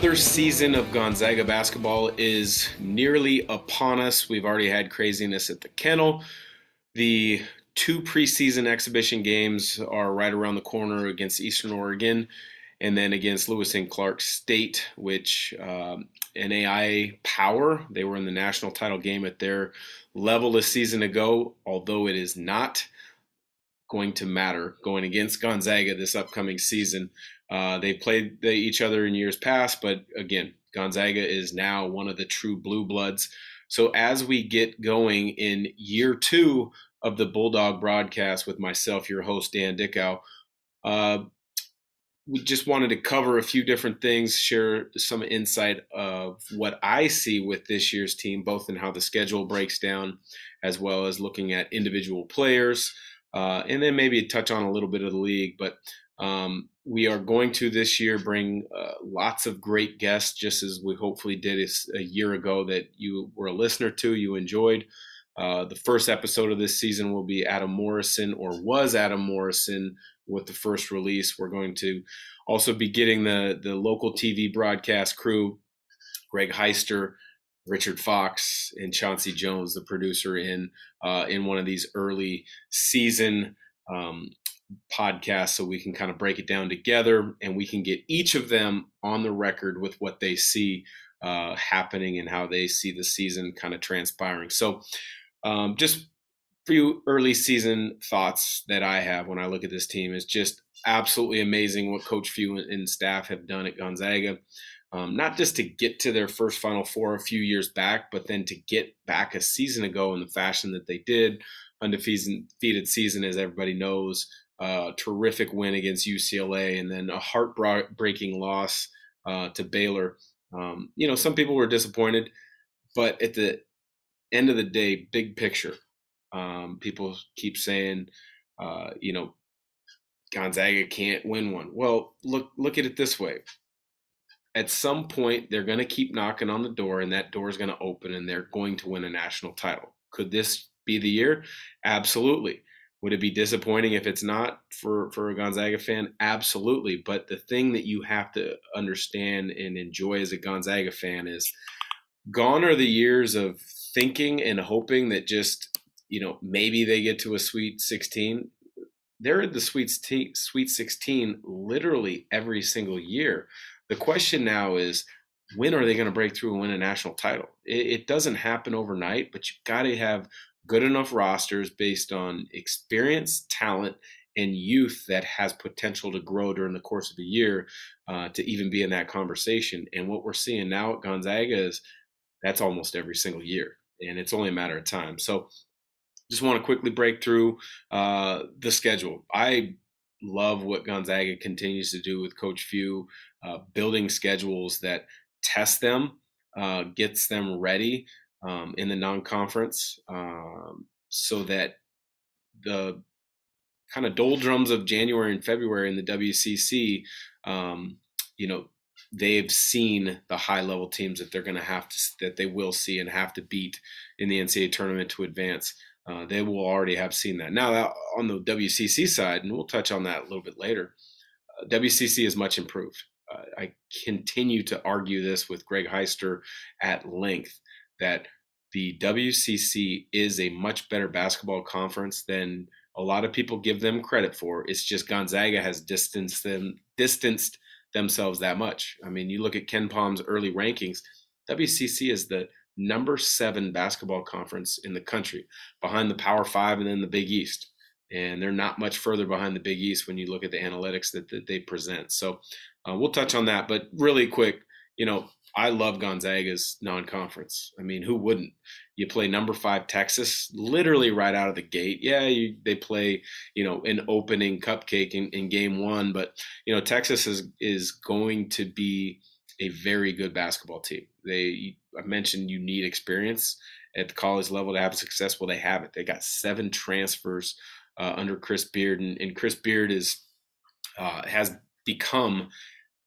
Another season of Gonzaga basketball is nearly upon us. We've already had craziness at the kennel. The two preseason exhibition games are right around the corner against Eastern Oregon and then against Lewis and Clark State, which um, NAIA Power, they were in the national title game at their level a season ago, although it is not going to matter going against Gonzaga this upcoming season. Uh, they played each other in years past, but again, Gonzaga is now one of the true blue bloods. So as we get going in year two of the Bulldog broadcast with myself, your host Dan Dickau, uh, we just wanted to cover a few different things, share some insight of what I see with this year's team, both in how the schedule breaks down, as well as looking at individual players, uh, and then maybe touch on a little bit of the league. But um, we are going to this year bring uh, lots of great guests, just as we hopefully did a year ago that you were a listener to, you enjoyed. Uh, the first episode of this season will be Adam Morrison, or was Adam Morrison, with the first release. We're going to also be getting the the local TV broadcast crew, Greg Heister, Richard Fox, and Chauncey Jones, the producer, in uh, in one of these early season um, podcasts, so we can kind of break it down together, and we can get each of them on the record with what they see uh, happening and how they see the season kind of transpiring. So. Um, just few early season thoughts that I have when I look at this team is just absolutely amazing what Coach Few and staff have done at Gonzaga. Um, not just to get to their first Final Four a few years back, but then to get back a season ago in the fashion that they did. Undefeated season, as everybody knows. Uh, terrific win against UCLA, and then a heartbreaking loss uh, to Baylor. Um, you know, some people were disappointed, but at the end of the day, big picture, um, people keep saying, uh, you know, Gonzaga can't win one. Well, look look at it this way. At some point, they're going to keep knocking on the door, and that door is going to open, and they're going to win a national title. Could this be the year? Absolutely. Would it be disappointing if it's not for for a Gonzaga fan? Absolutely. But the thing that you have to understand and enjoy as a Gonzaga fan is gone are the years of thinking and hoping that just you know, maybe they get to a Sweet 16. They're in the Sweet Sweet 16 literally every single year. The question now is, when are they going to break through and win a national title? It, it doesn't happen overnight, but you've got to have good enough rosters based on experience, talent, and youth that has potential to grow during the course of a year uh, to even be in that conversation. And what we're seeing now at Gonzaga is that's almost every single year, and it's only a matter of time. So just want to quickly break through uh, the schedule. I love what Gonzaga continues to do with Coach Few, uh, building schedules that test them, uh, gets them ready um, in the non-conference, um, so that the kind of doldrums of January and February in the WCC, um, you know, they've seen the high level teams that they're going to have to that they will see and have to beat in the NCAA tournament to advance. Uh, they will already have seen that. Now, on the WCC side, and we'll touch on that a little bit later, uh, WCC is much improved. Uh, I continue to argue this with Greg Heister at length that the WCC is a much better basketball conference than a lot of people give them credit for. It's just Gonzaga has distanced them, distanced themselves that much. I mean, you look at KenPom's early rankings. WCC is the number seven basketball conference in the country, behind the Power Five and then the Big East. And they're not much further behind the Big East when you look at the analytics that, that they present. So uh, we'll touch on that. But really quick, you know, I love Gonzaga's non-conference. I mean, who wouldn't? You play number five Texas, literally right out of the gate. Yeah, you, they play, you know, an opening cupcake in, in game one, but you know, Texas is is going to be a very good basketball team. They I mentioned you need experience at the college level to have success. Well, they have it. They got seven transfers uh, under Chris Beard, and, and Chris Beard is uh, has become,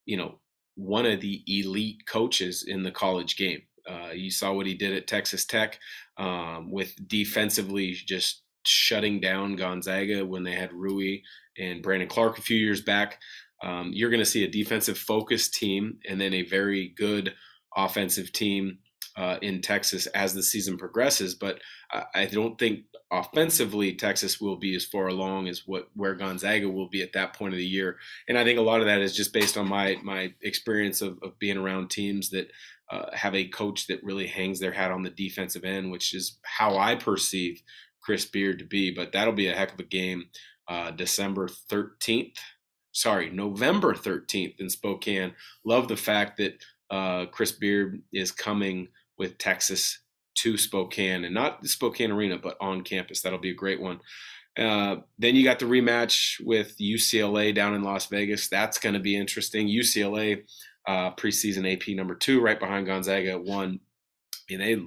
you know, one of the elite coaches in the college game. Uh, you saw what he did at Texas Tech um, with defensively just shutting down Gonzaga when they had Rui and Brandon Clarke a few years back. um, you're going to see a defensive focused team and then a very good offensive team uh, in Texas as the season progresses. But I, I, don't think offensively Texas will be as far along as what where Gonzaga will be at that point of the year. And I think a lot of that is just based on my my experience of, of being around teams that uh, have a coach that really hangs their hat on the defensive end, which is how I perceive Chris Beard to be. But that'll be a heck of a game, uh, December thirteenth. Sorry, November 13th in Spokane. Love the fact that uh, Chris Beard is coming with Texas to Spokane and not the Spokane Arena, but on campus. That'll be a great one. Uh, then you got the rematch with UCLA down in Las Vegas. That's going to be interesting. UCLA uh, preseason AP number two, right behind Gonzaga at one. And they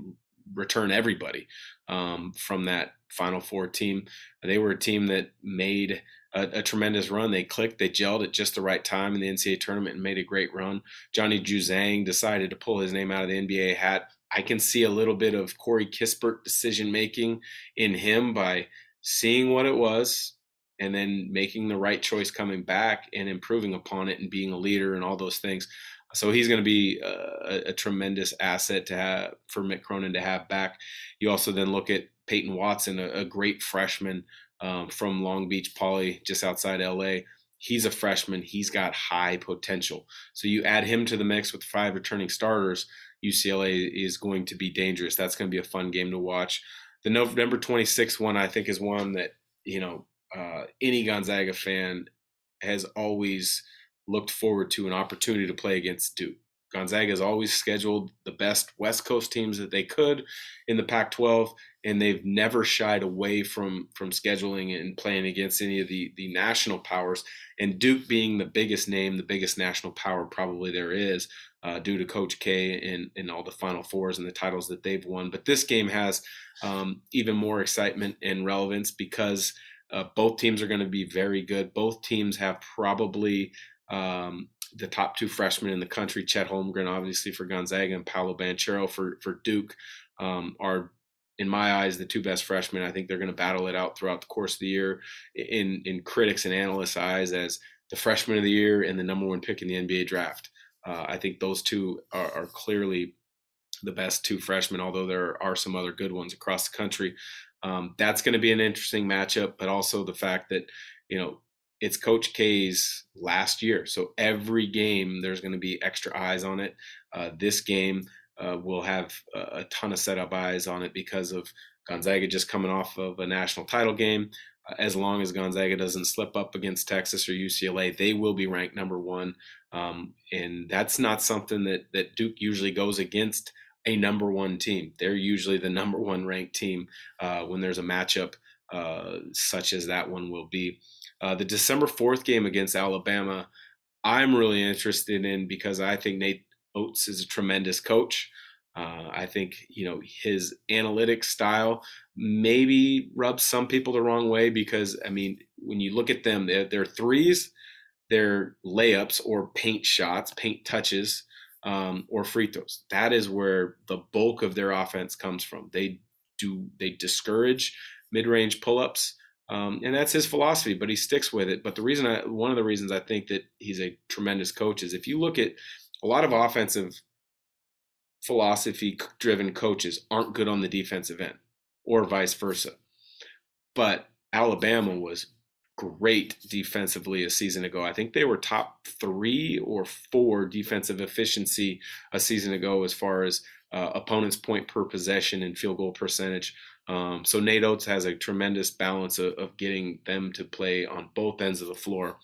return everybody um, from that Final Four team. They were a team that made a, a, tremendous run. They clicked, they gelled at just the right time in the NCAA tournament and made a great run. Johnny Juzang decided to pull his name out of the NBA hat I can see a little bit of Corey Kispert decision making in him by seeing what it was and then making the right choice coming back and improving upon it and being a leader and all those things. So he's going to be a, a, tremendous asset to have for Mick Cronin to have back. You also then look at Peyton Watson, a, a great freshman um, from Long Beach Poly, just outside LA. He's a freshman. He's got high potential. So you add him to the mix with five returning starters. UCLA is going to be dangerous. That's going to be a fun game to watch. The November 26th one, I think, is one that, you know, uh, any Gonzaga fan has always looked forward to an opportunity to play against Duke. Gonzaga has always scheduled the best West Coast teams that they could in the Pac-12, and they've never shied away from from scheduling and playing against any of the the national powers. And Duke being the biggest name, the biggest national power probably there is, uh, due to Coach K and, and all the Final Fours and the titles that they've won. But this game has um, even more excitement and relevance because uh, both teams are going to be very good. Both teams have probably um, the top two freshmen in the country, Chet Holmgren, obviously for Gonzaga, and Paolo Banchero for, for Duke, um, are in my eyes, the two best freshmen. I think they're going to battle it out throughout the course of the year in in critics and analysts' eyes as the freshman of the year and the number one pick in the NBA draft. Uh, I think those two are, are, clearly the best two freshmen, although there are some other good ones across the country. Um, that's going to be an interesting matchup, but also the fact that, you know, it's Coach K's last year. So every game, there's going to be extra eyes on it. Uh, this game uh, will have a, a, ton of setup eyes on it because of Gonzaga just coming off of a national title game. Uh, as long as Gonzaga doesn't slip up against Texas or UCLA, they will be ranked number one. Um, and that's not something that, that Duke usually goes against a number one team. They're usually the number one ranked team uh, when there's a matchup uh, such as that one will be. Uh, the December 4th game against Alabama, I'm really interested in because I think Nate Oats is a tremendous coach. Uh, I think you know his analytic style maybe rubs some people the wrong way because I mean when you look at them, they're, they're threes, they're layups or paint shots, paint touches, um, or free throws. That is where the bulk of their offense comes from. They do they discourage mid-range pull-ups, um, and that's his philosophy. But he sticks with it. But the reason I one of the reasons I think that he's a tremendous coach is if you look at a lot of offensive philosophy driven coaches aren't good on the defensive end or vice versa. But Alabama was great defensively a season ago. I think they were top three or four defensive efficiency a season ago as far as uh, opponents' point per possession and field goal percentage. Um, so Nate Oats has a tremendous balance of, of, getting them to play on both ends of the floor.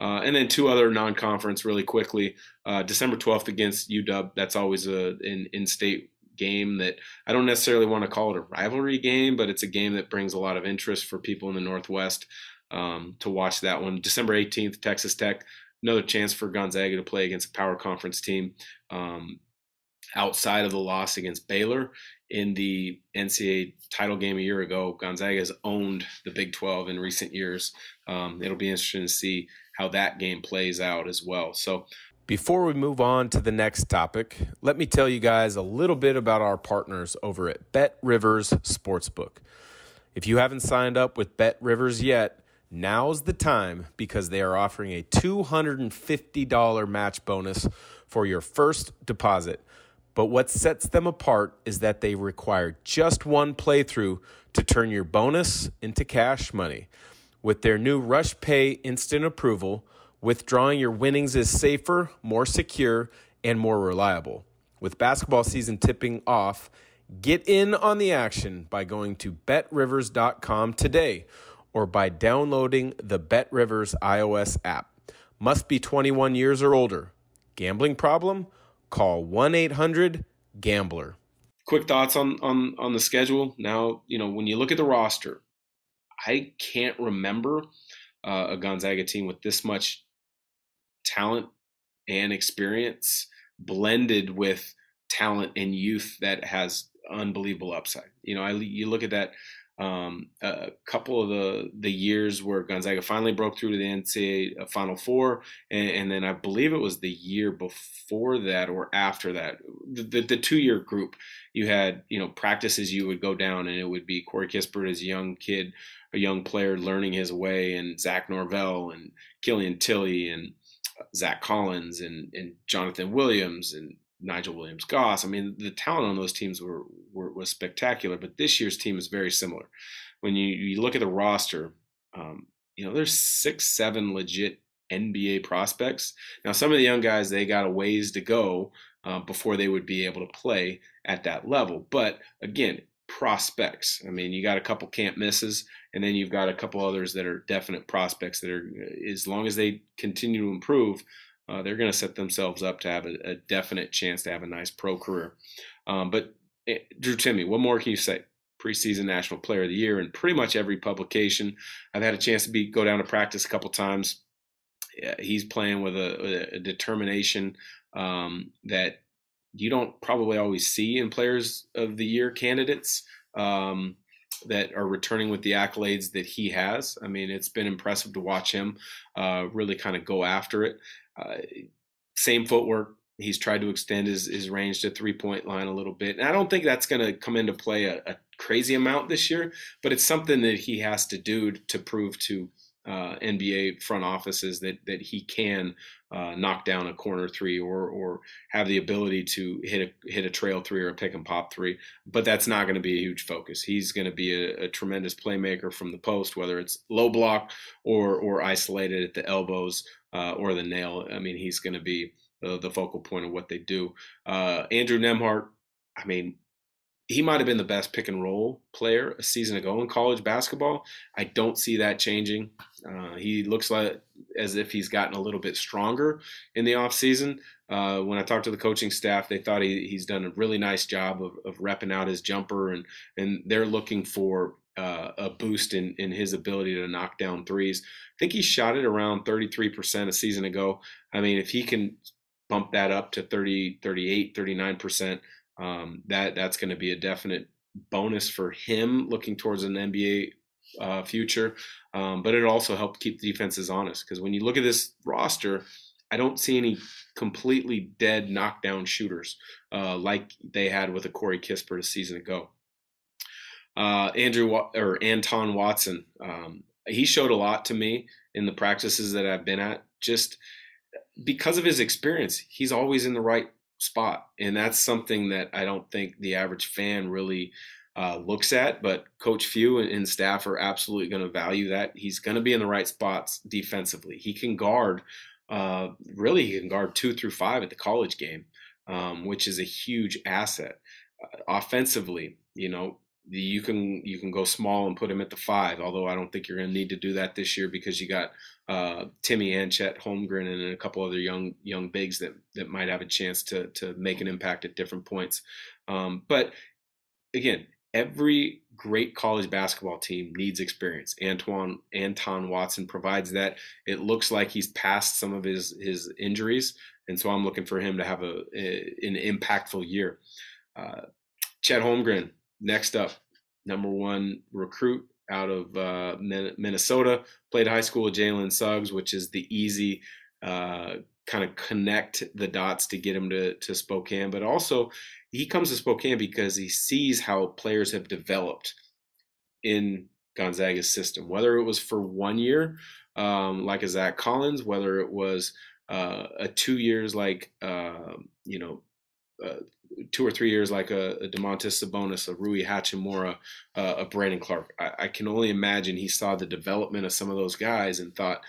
Uh, and then two other non-conference really quickly. Uh, December 12th against UW. That's always a in-state game that I don't necessarily want to call it a rivalry game, but it's a game that brings a lot of interest for people in the Northwest um, to watch that one. December 18th, Texas Tech. Another chance for Gonzaga to play against a power conference team. Um, outside of the loss against Baylor in the NCAA title game a year ago, Gonzaga has owned the Big 12 in recent years. Um, it'll be interesting to see how that game plays out as well. So, before we move on to the next topic, let me tell you guys a little bit about our partners over at Bet Rivers Sportsbook. If you haven't signed up with Bet Rivers yet, Now's the time because they are offering a $250 match bonus for your first deposit. But what sets them apart is that they require just one playthrough to turn your bonus into cash money. With their new Rush Pay instant approval, withdrawing your winnings is safer, more secure, and more reliable. With basketball season tipping off, get in on the action by going to betrivers.com today or by downloading the BetRivers iOS app. Must be 21 years or older. Gambling problem? Call 1-800-GAMBLER. Quick thoughts on on on the schedule. Now, you know, when you look at the roster, I can't remember uh, a Gonzaga team with this much talent and experience blended with talent and youth that has unbelievable upside. You know, I you look at that um, a couple of the the years where Gonzaga finally broke through to the NCAA uh, Final Four, and, and then I believe it was the year before that or after that, the, the, the two year group. You had you know practices you would go down, and it would be Corey Kispert as a young kid, a young player learning his way, and Zach Norvell and Killian Tillie and uh, Zach Collins and and Jonathan Williams and Nigel Williams Goss. I mean, the talent on those teams were, were was spectacular, but this year's team is very similar. When you, you look at the roster, um, you know, there's six, seven legit NBA prospects. Now, some of the young guys, they got a ways to go uh, before they would be able to play at that level. But again, prospects. I mean, you got a couple can't misses, and then you've got a couple others that are definite prospects that are, as long as they continue to improve, uh, they're going to set themselves up to have a, a, definite chance to have a nice pro career. Um, but it, eh, Drew Timme, what more can you say? Preseason National Player of the Year in pretty much every publication. I've had a chance to be go down to practice a couple times. Yeah, he's playing with a, a determination um, that you don't probably always see in Players of the Year candidates. Um, that are returning with the accolades that he has. I mean, it's been impressive to watch him uh, really kind of go after it. Uh, same footwork. He's tried to extend his, his range to three point line a little bit. And I don't think that's going to come into play a, a, crazy amount this year, but it's something that he has to do to prove to uh, NBA front offices that that he can uh, knock down a corner three or or have the ability to hit a hit a trail three or a pick and pop three. But that's not going to be a huge focus. He's going to be a, a, tremendous playmaker from the post, whether it's low block or or isolated at the elbows uh, or the nail. I mean, he's going to be the, the, focal point of what they do. Uh, Andrew Nembhard. I mean, he might have been the best pick and roll player a season ago in college basketball. I don't see that changing. Uh, he looks like as if he's gotten a little bit stronger in the offseason. Uh, when I talked to the coaching staff, they thought he, he's done a really nice job of, of repping out his jumper, and and they're looking for uh, a boost in, in his ability to knock down threes. I think he shot it around 33% a season ago. I mean, if he can bump that up to 30, 38, 39%, um, that that's going to be a definite bonus for him looking towards an NBA uh, future. Um, but it also helped keep the defenses honest because when you look at this roster, I don't see any completely dead knockdown shooters uh, like they had with a Corey Kispert a season ago uh, Andrew or Anton Watson. Um, he showed a lot to me in the practices that I've been at. Just because of his experience, he's always in the right spot, and that's something that I don't think the average fan really uh, looks at. But Coach Few and, and staff are absolutely going to value that. He's going to be in the right spots defensively. He can guard. Uh, really, he can guard two through five at the college game, um, which is a huge asset. Uh, offensively, you know, you can you can go small and put him at the five. Although I don't think you're going to need to do that this year because you got uh, Timme and Holmgren and a couple other young young bigs that that might have a chance to to make an impact at different points. Um, but again, every great college basketball team needs experience. Antoine Anton Watson provides that. It looks like he's past some of his his injuries, and so I'm looking for him to have a, a an impactful year. Uh, Chet Holmgren, next up, number one recruit out of uh, Minnesota, played high school with Jalen Suggs, which is the easy uh, kind of connect the dots to get him to, to Spokane. But also, he comes to Spokane because he sees how players have developed in Gonzaga's system, whether it was for one year, um, like a Zach Collins, whether it was uh, a two years like uh, you know uh, two or three years like a, a Domantas Sabonis, a Rui Hachimura, uh, a Brandon Clarke. I, I, can only imagine he saw the development of some of those guys and thought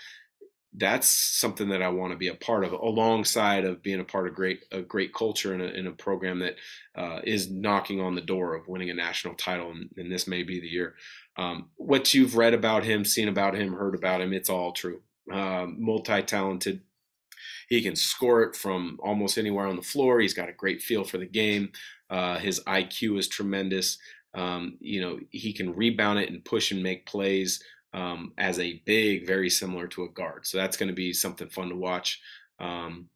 that's something that I want to be a part of, alongside of being a part of great a great culture in a, a program that uh, is knocking on the door of winning a national title, and, and this may be the year. Um, what you've read about him, seen about him, heard about him, it's all true. Um, multi-talented. He can score it from almost anywhere on the floor. He's got a great feel for the game. Uh, his IQ is tremendous. Um, you know, he can rebound it and push and make plays um, as a big, very similar to a guard. So that's going to be something fun to watch um,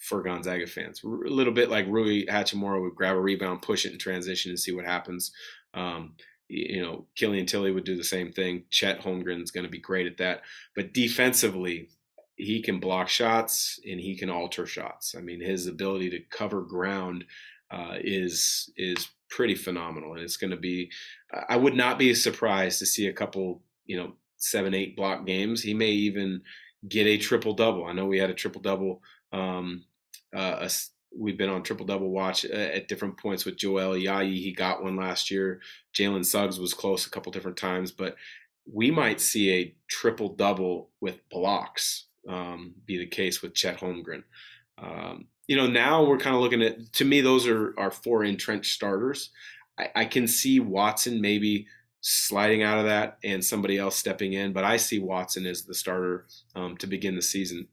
for Gonzaga fans. A little bit like Rui Hachimura would grab a rebound, push it in transition, and see what happens. Um, you know, Killian Tillie would do the same thing. Chet Holmgren's going to be great at that. But defensively, he can block shots and he can alter shots. I mean, his ability to cover ground uh, is is pretty phenomenal, and it's going to be. I would not be surprised to see a couple, you know, seven eight block games. He may even get a triple double. I know we had a triple double. Um, uh, a, we've been on triple double watch at different points with Joel Ayayi. He got one last year. Jalen Suggs was close a couple different times, but we might see a triple double with blocks um, be the case with Chet Holmgren. Um, you know, now we're kind of looking at, to me, those are our four entrenched starters. I, I, can see Watson maybe sliding out of that and somebody else stepping in, but I see Watson as the starter um, to begin the season.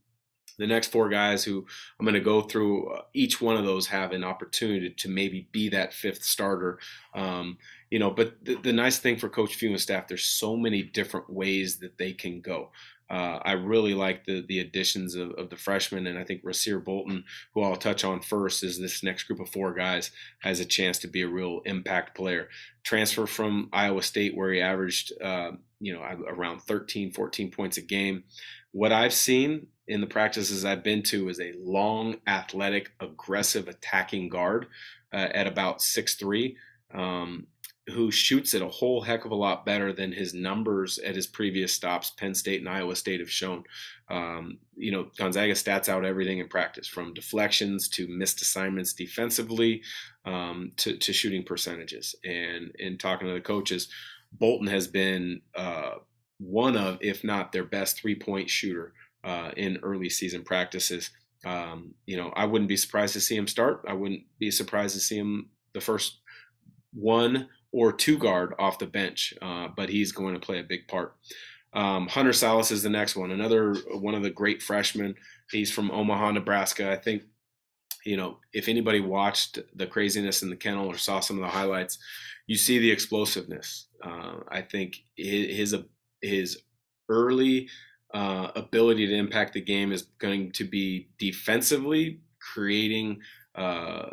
The next four guys who I'm going to go through, uh, each one of those have an opportunity to maybe be that fifth starter. Um, you know, but the, the, nice thing for Coach Few and staff, there's so many different ways that they can go. Uh, I really like the the additions of, of the freshmen, and I think Rasir Bolton, who I'll touch on first, is this next group of four guys has a chance to be a real impact player. Transfer from Iowa State, where he averaged, uh, you know, around 13, 14 points a game. What I've seen in the practices I've been to is a long, athletic, aggressive, attacking guard uh, at about six three. Um, who shoots it a whole heck of a lot better than his numbers at his previous stops, Penn State and Iowa State have shown. Um, you know, Gonzaga stats out everything in practice from deflections to missed assignments defensively um, to, to, shooting percentages. And in talking to the coaches, Bolton has been uh, one of, if not their best three point shooter uh, in early season practices. Um, you know, I wouldn't be surprised to see him start. I wouldn't be surprised to see him the first one or two guard off the bench, uh, but he's going to play a big part. Um, Hunter Sallis is the next one, another one of the great freshmen. He's from Omaha, Nebraska. I think, you know, if anybody watched the craziness in the kennel or saw some of the highlights, you see the explosiveness. Uh, I think his his early uh, ability to impact the game is going to be defensively creating uh,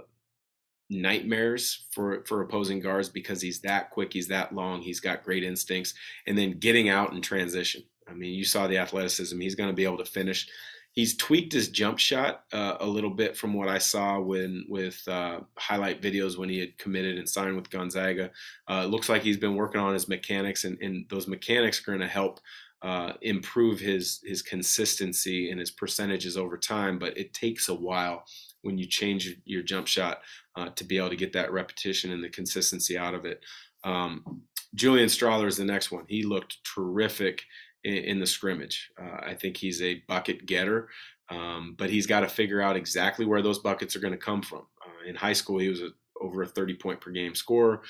nightmares for for opposing guards because he's that quick, he's that long, he's got great instincts, and then getting out in transition. I mean, you saw the athleticism. He's going to be able to finish. He's tweaked his jump shot uh, a little bit from what I saw when with uh, highlight videos when he had committed and signed with Gonzaga. Uh, looks like he's been working on his mechanics, and, and those mechanics are going to help uh, improve his his consistency and his percentages over time. But it takes a while when you change your jump shot uh, to be able to get that repetition and the consistency out of it. Um, Julian Strawther is the next one. He looked terrific in, in the scrimmage. Uh, I think he's a bucket getter, um, but he's got to figure out exactly where those buckets are going to come from. Uh, in high school, he was a, over a 30 point per game scorer.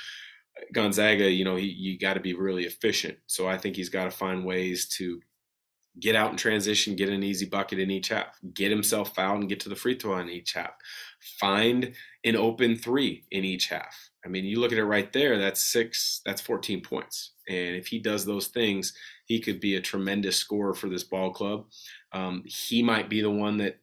Gonzaga, you know, he, you got to be really efficient. So I think he's got to find ways to get out in transition, get an easy bucket in each half, get himself fouled and get to the free throw in each half, find an open three in each half. I mean, you look at it right there, that's six, that's 14 points. And if he does those things, he could be a tremendous scorer for this ball club. Um, he might be the one that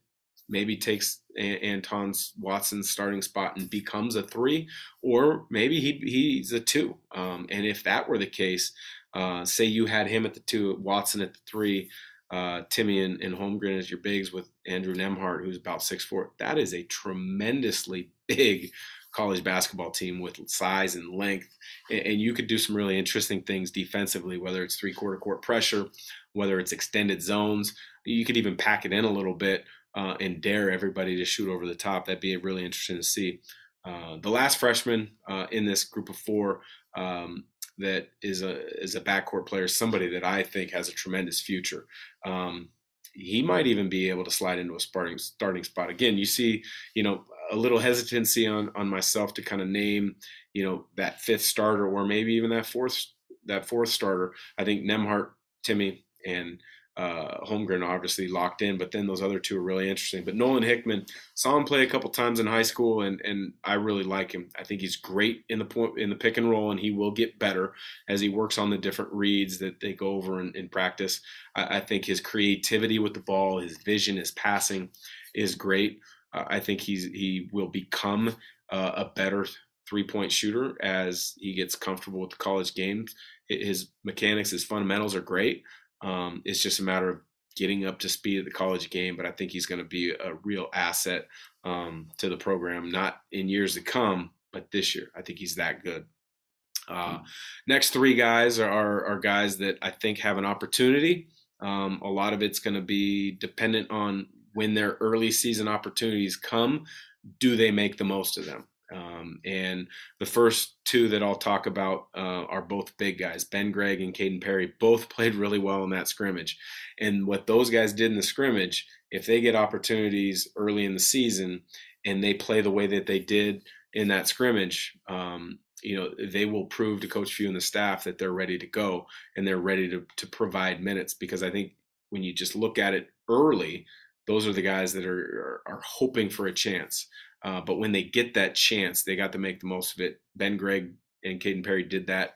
maybe takes Anton Watson's starting spot and becomes a three, or maybe he, he's a two. Um, and if that were the case, uh, say you had him at the two, Watson at the three, uh, Timme and, and Holmgren as your bigs with Andrew Nembhard, who's about six four. That is a tremendously big college basketball team with size and length, and, you could do some really interesting things defensively, whether it's three quarter court pressure, whether it's extended zones. You could even pack it in a little bit uh, and dare everybody to shoot over the top. That'd be really interesting to see. Uh, the last freshman uh, in this group of four um, that is a is a backcourt player, somebody that I think has a tremendous future. Um, he might even be able to slide into a starting starting spot again. You see, you know, a little hesitancy on on myself to kind of name, you know, that fifth starter or maybe even that fourth that fourth starter. I think Nembhard, Timme, and uh, Holmgren obviously locked in, but then those other two are really interesting. But Nolan Hickman saw him play a couple times in high school, and and I really like him. I think he's great in the point in the pick and roll, and he will get better as he works on the different reads that they go over in, in practice. I, I, think his creativity with the ball, his vision, his passing is great. Uh, I think he's he will become uh, a better three point shooter as he gets comfortable with the college games. His mechanics, his fundamentals are great. Um, it's just a matter of getting up to speed at the college game, but I think he's going to be a real asset um, to the program, not in years to come, but this year. I think he's that good. Uh, hmm. next three guys are, are, are, guys that I think have an opportunity. Um, a lot of it's going to be dependent on when their early season opportunities come. Do they make the most of them? Um, and the first two that I'll talk about uh, are both big guys. Ben Gregg and Kaden Perry both played really well in that scrimmage. And what those guys did in the scrimmage, if they get opportunities early in the season and they play the way that they did in that scrimmage, um, you know, they will prove to Coach Few and the staff that they're ready to go and they're ready to, to provide minutes. Because I think when you just look at it early, those are the guys that are, are, are hoping for a chance. Uh, but when they get that chance, they got to make the most of it. Ben Gregg and Kaden Perry did that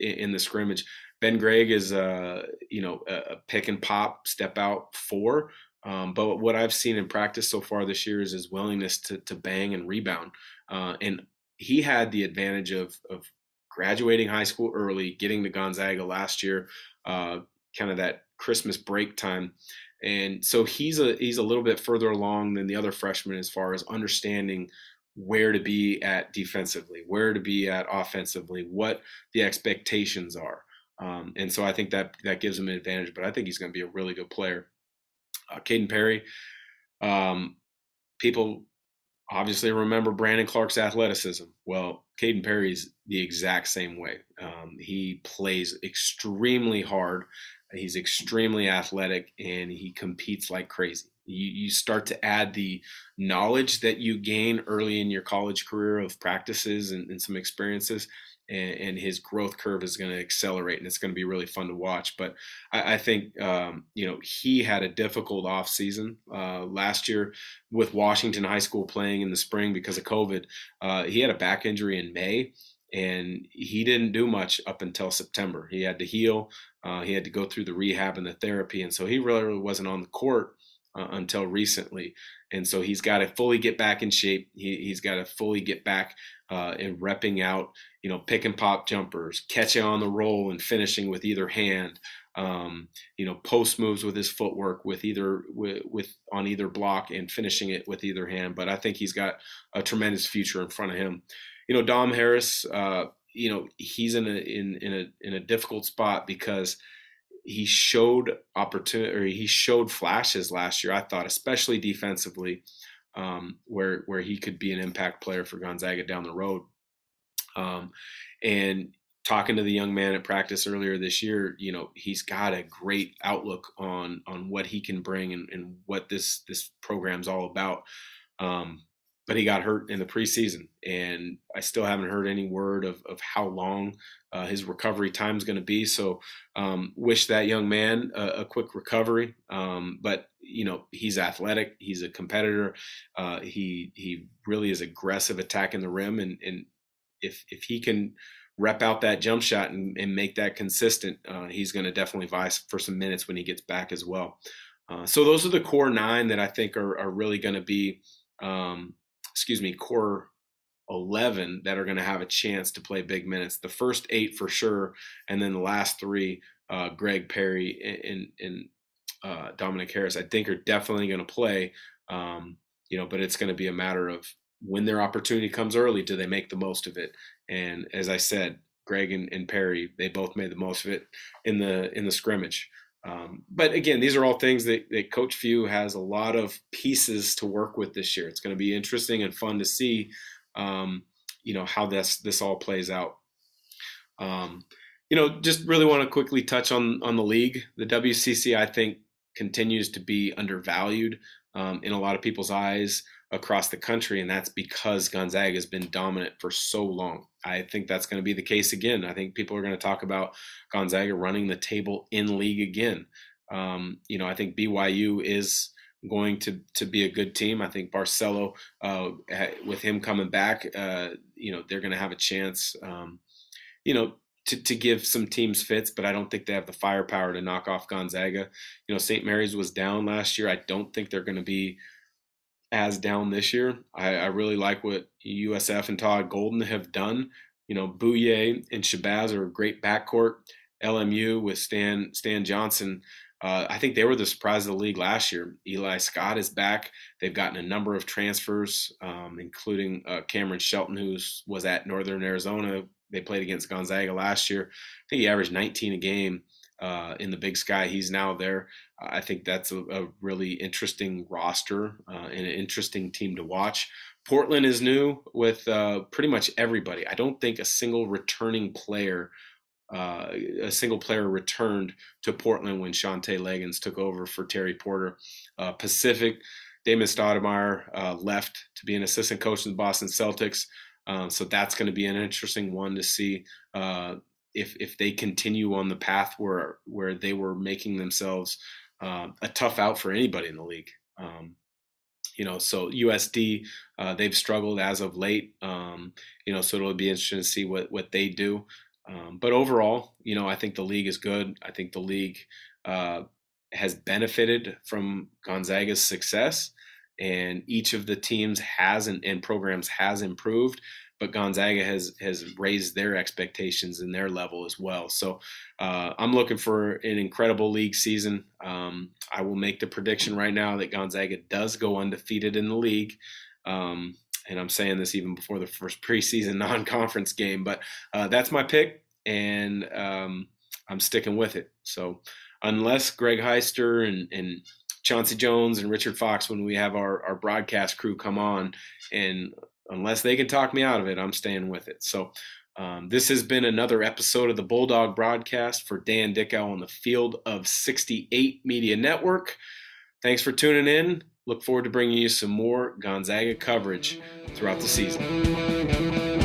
in, in the scrimmage. Ben Gregg is, uh, you know, a, pick and pop, step out four. Um, but what I've seen in practice so far this year is his willingness to, to bang and rebound. Uh, and he had the advantage of, of graduating high school early, getting to Gonzaga last year, uh, kind of that Christmas break time and so he's a he's a little bit further along than the other freshmen as far as understanding where to be at defensively, where to be at offensively, what the expectations are. Um, and so I think that that gives him an advantage. But I think he's going to be a really good player. Uh, Kaden Perry, um, people obviously remember Brandon Clarke's athleticism. Well, Kaden Perry's the exact same way. Um, he plays extremely hard. He's extremely athletic and he competes like crazy. You, you start to add the knowledge that you gain early in your college career of practices and, and some experiences, and, and, his growth curve is going to accelerate and it's going to be really fun to watch. But I, I think, um, you know, he had a difficult off season uh, last year with Washington High School playing in the spring because of COVID. Uh, he had a back injury in May and he didn't do much up until September. He had to heal. Uh, he had to go through the rehab and the therapy, and so he really wasn't on the court uh, until recently. And so he's got to fully get back in shape. He, has got to fully get back uh, and repping out, you know, pick and pop jumpers, catching on the roll and finishing with either hand. Um, you know, post moves with his footwork, with either with, with, on either block and finishing it with either hand. But I think he's got a tremendous future in front of him you know, Dom Harris, uh, you know, he's in a in in a in a difficult spot because he showed opportunity or he showed flashes last year. I thought, especially defensively, um, where where he could be an impact player for Gonzaga down the road. Um, and talking to the young man at practice earlier this year, you know, he's got a great outlook on on what he can bring and, and what this this program's all about. Um, but he got hurt in the preseason, and I still haven't heard any word of, of how long uh, his recovery time is going to be. So, um, wish that young man a, a quick recovery. Um, but you know, he's athletic, he's a competitor, uh, he he really is aggressive attacking the rim, and and if if he can rep out that jump shot and, and make that consistent, uh, he's going to definitely vie for some minutes when he gets back as well. Uh, so those are the core nine that I think are, are really going to be um, excuse me, core 11 that are going to have a chance to play big minutes. The first eight for sure, and then the last three, uh, Gregg Perry and, and uh, Dominic Harris, I think are definitely going to play. Um, you know, but it's going to be a matter of when their opportunity comes early, do they make the most of it? And as I said, Gregg and, and Perry, they both made the most of it in the in the scrimmage. Um, but again, these are all things that, that Coach Few has a lot of pieces to work with this year. It's going to be interesting and fun to see, um, you know, how this this all plays out. Um, you know, just really want to quickly touch on on the league. The WCC, I think, continues to be undervalued um, in a lot of people's eyes across the country, and that's because Gonzaga has been dominant for so long. I think that's going to be the case again. I think people are going to talk about Gonzaga running the table in league again. Um, you know, I think BYU is going to to be a good team. I think Barcello, uh, with him coming back, uh, you know, they're going to have a chance. Um, you know, to, to give some teams fits, but I don't think they have the firepower to knock off Gonzaga. You know, St. Mary's was down last year. I don't think they're going to be as down this year. I, I, really like what USF and Todd Golden have done. You know, Bouyea and Shabazz are a great backcourt. LMU with Stan Stan Johnson. Uh, I think they were the surprise of the league last year. Eli Scott is back. They've gotten a number of transfers, um, including uh, Cameron Shelton, who was at Northern Arizona. They played against Gonzaga last year. I think he averaged 19 a game uh, in the Big Sky. He's now there. I think that's a, a really interesting roster uh, and an interesting team to watch. Portland is new with uh, pretty much everybody. I don't think a single returning player, uh, a single player returned to Portland when Shantay Legans took over for Terry Porter. Uh, Pacific, Damon Stoudemire uh, left to be an assistant coach in the Boston Celtics. Um, so that's going to be an interesting one to see uh, if if they continue on the path where where they were making themselves uh, a tough out for anybody in the league. Um, you know, so USD uh, they've struggled as of late. Um, you know, so it'll be interesting to see what what they do. Um, but overall, you know, I think the league is good. I think the league uh, has benefited from Gonzaga's success, and each of the teams has and, and programs has improved but Gonzaga has has raised their expectations and their level as well. So uh, I'm looking for an incredible league season. Um, I will make the prediction right now that Gonzaga does go undefeated in the league. Um, and I'm saying this even before the first preseason non-conference game, but uh, that's my pick, and um, I'm sticking with it. So unless Greg Heister and, and Chauncey Jones and Richard Fox, when we have our, our broadcast crew come on and unless they can talk me out of it, I'm staying with it. So um, this has been another episode of the Bulldog broadcast for Dan Dickau on the Field of 68 Media Network. Thanks for tuning in. Look forward to bringing you some more Gonzaga coverage throughout the season.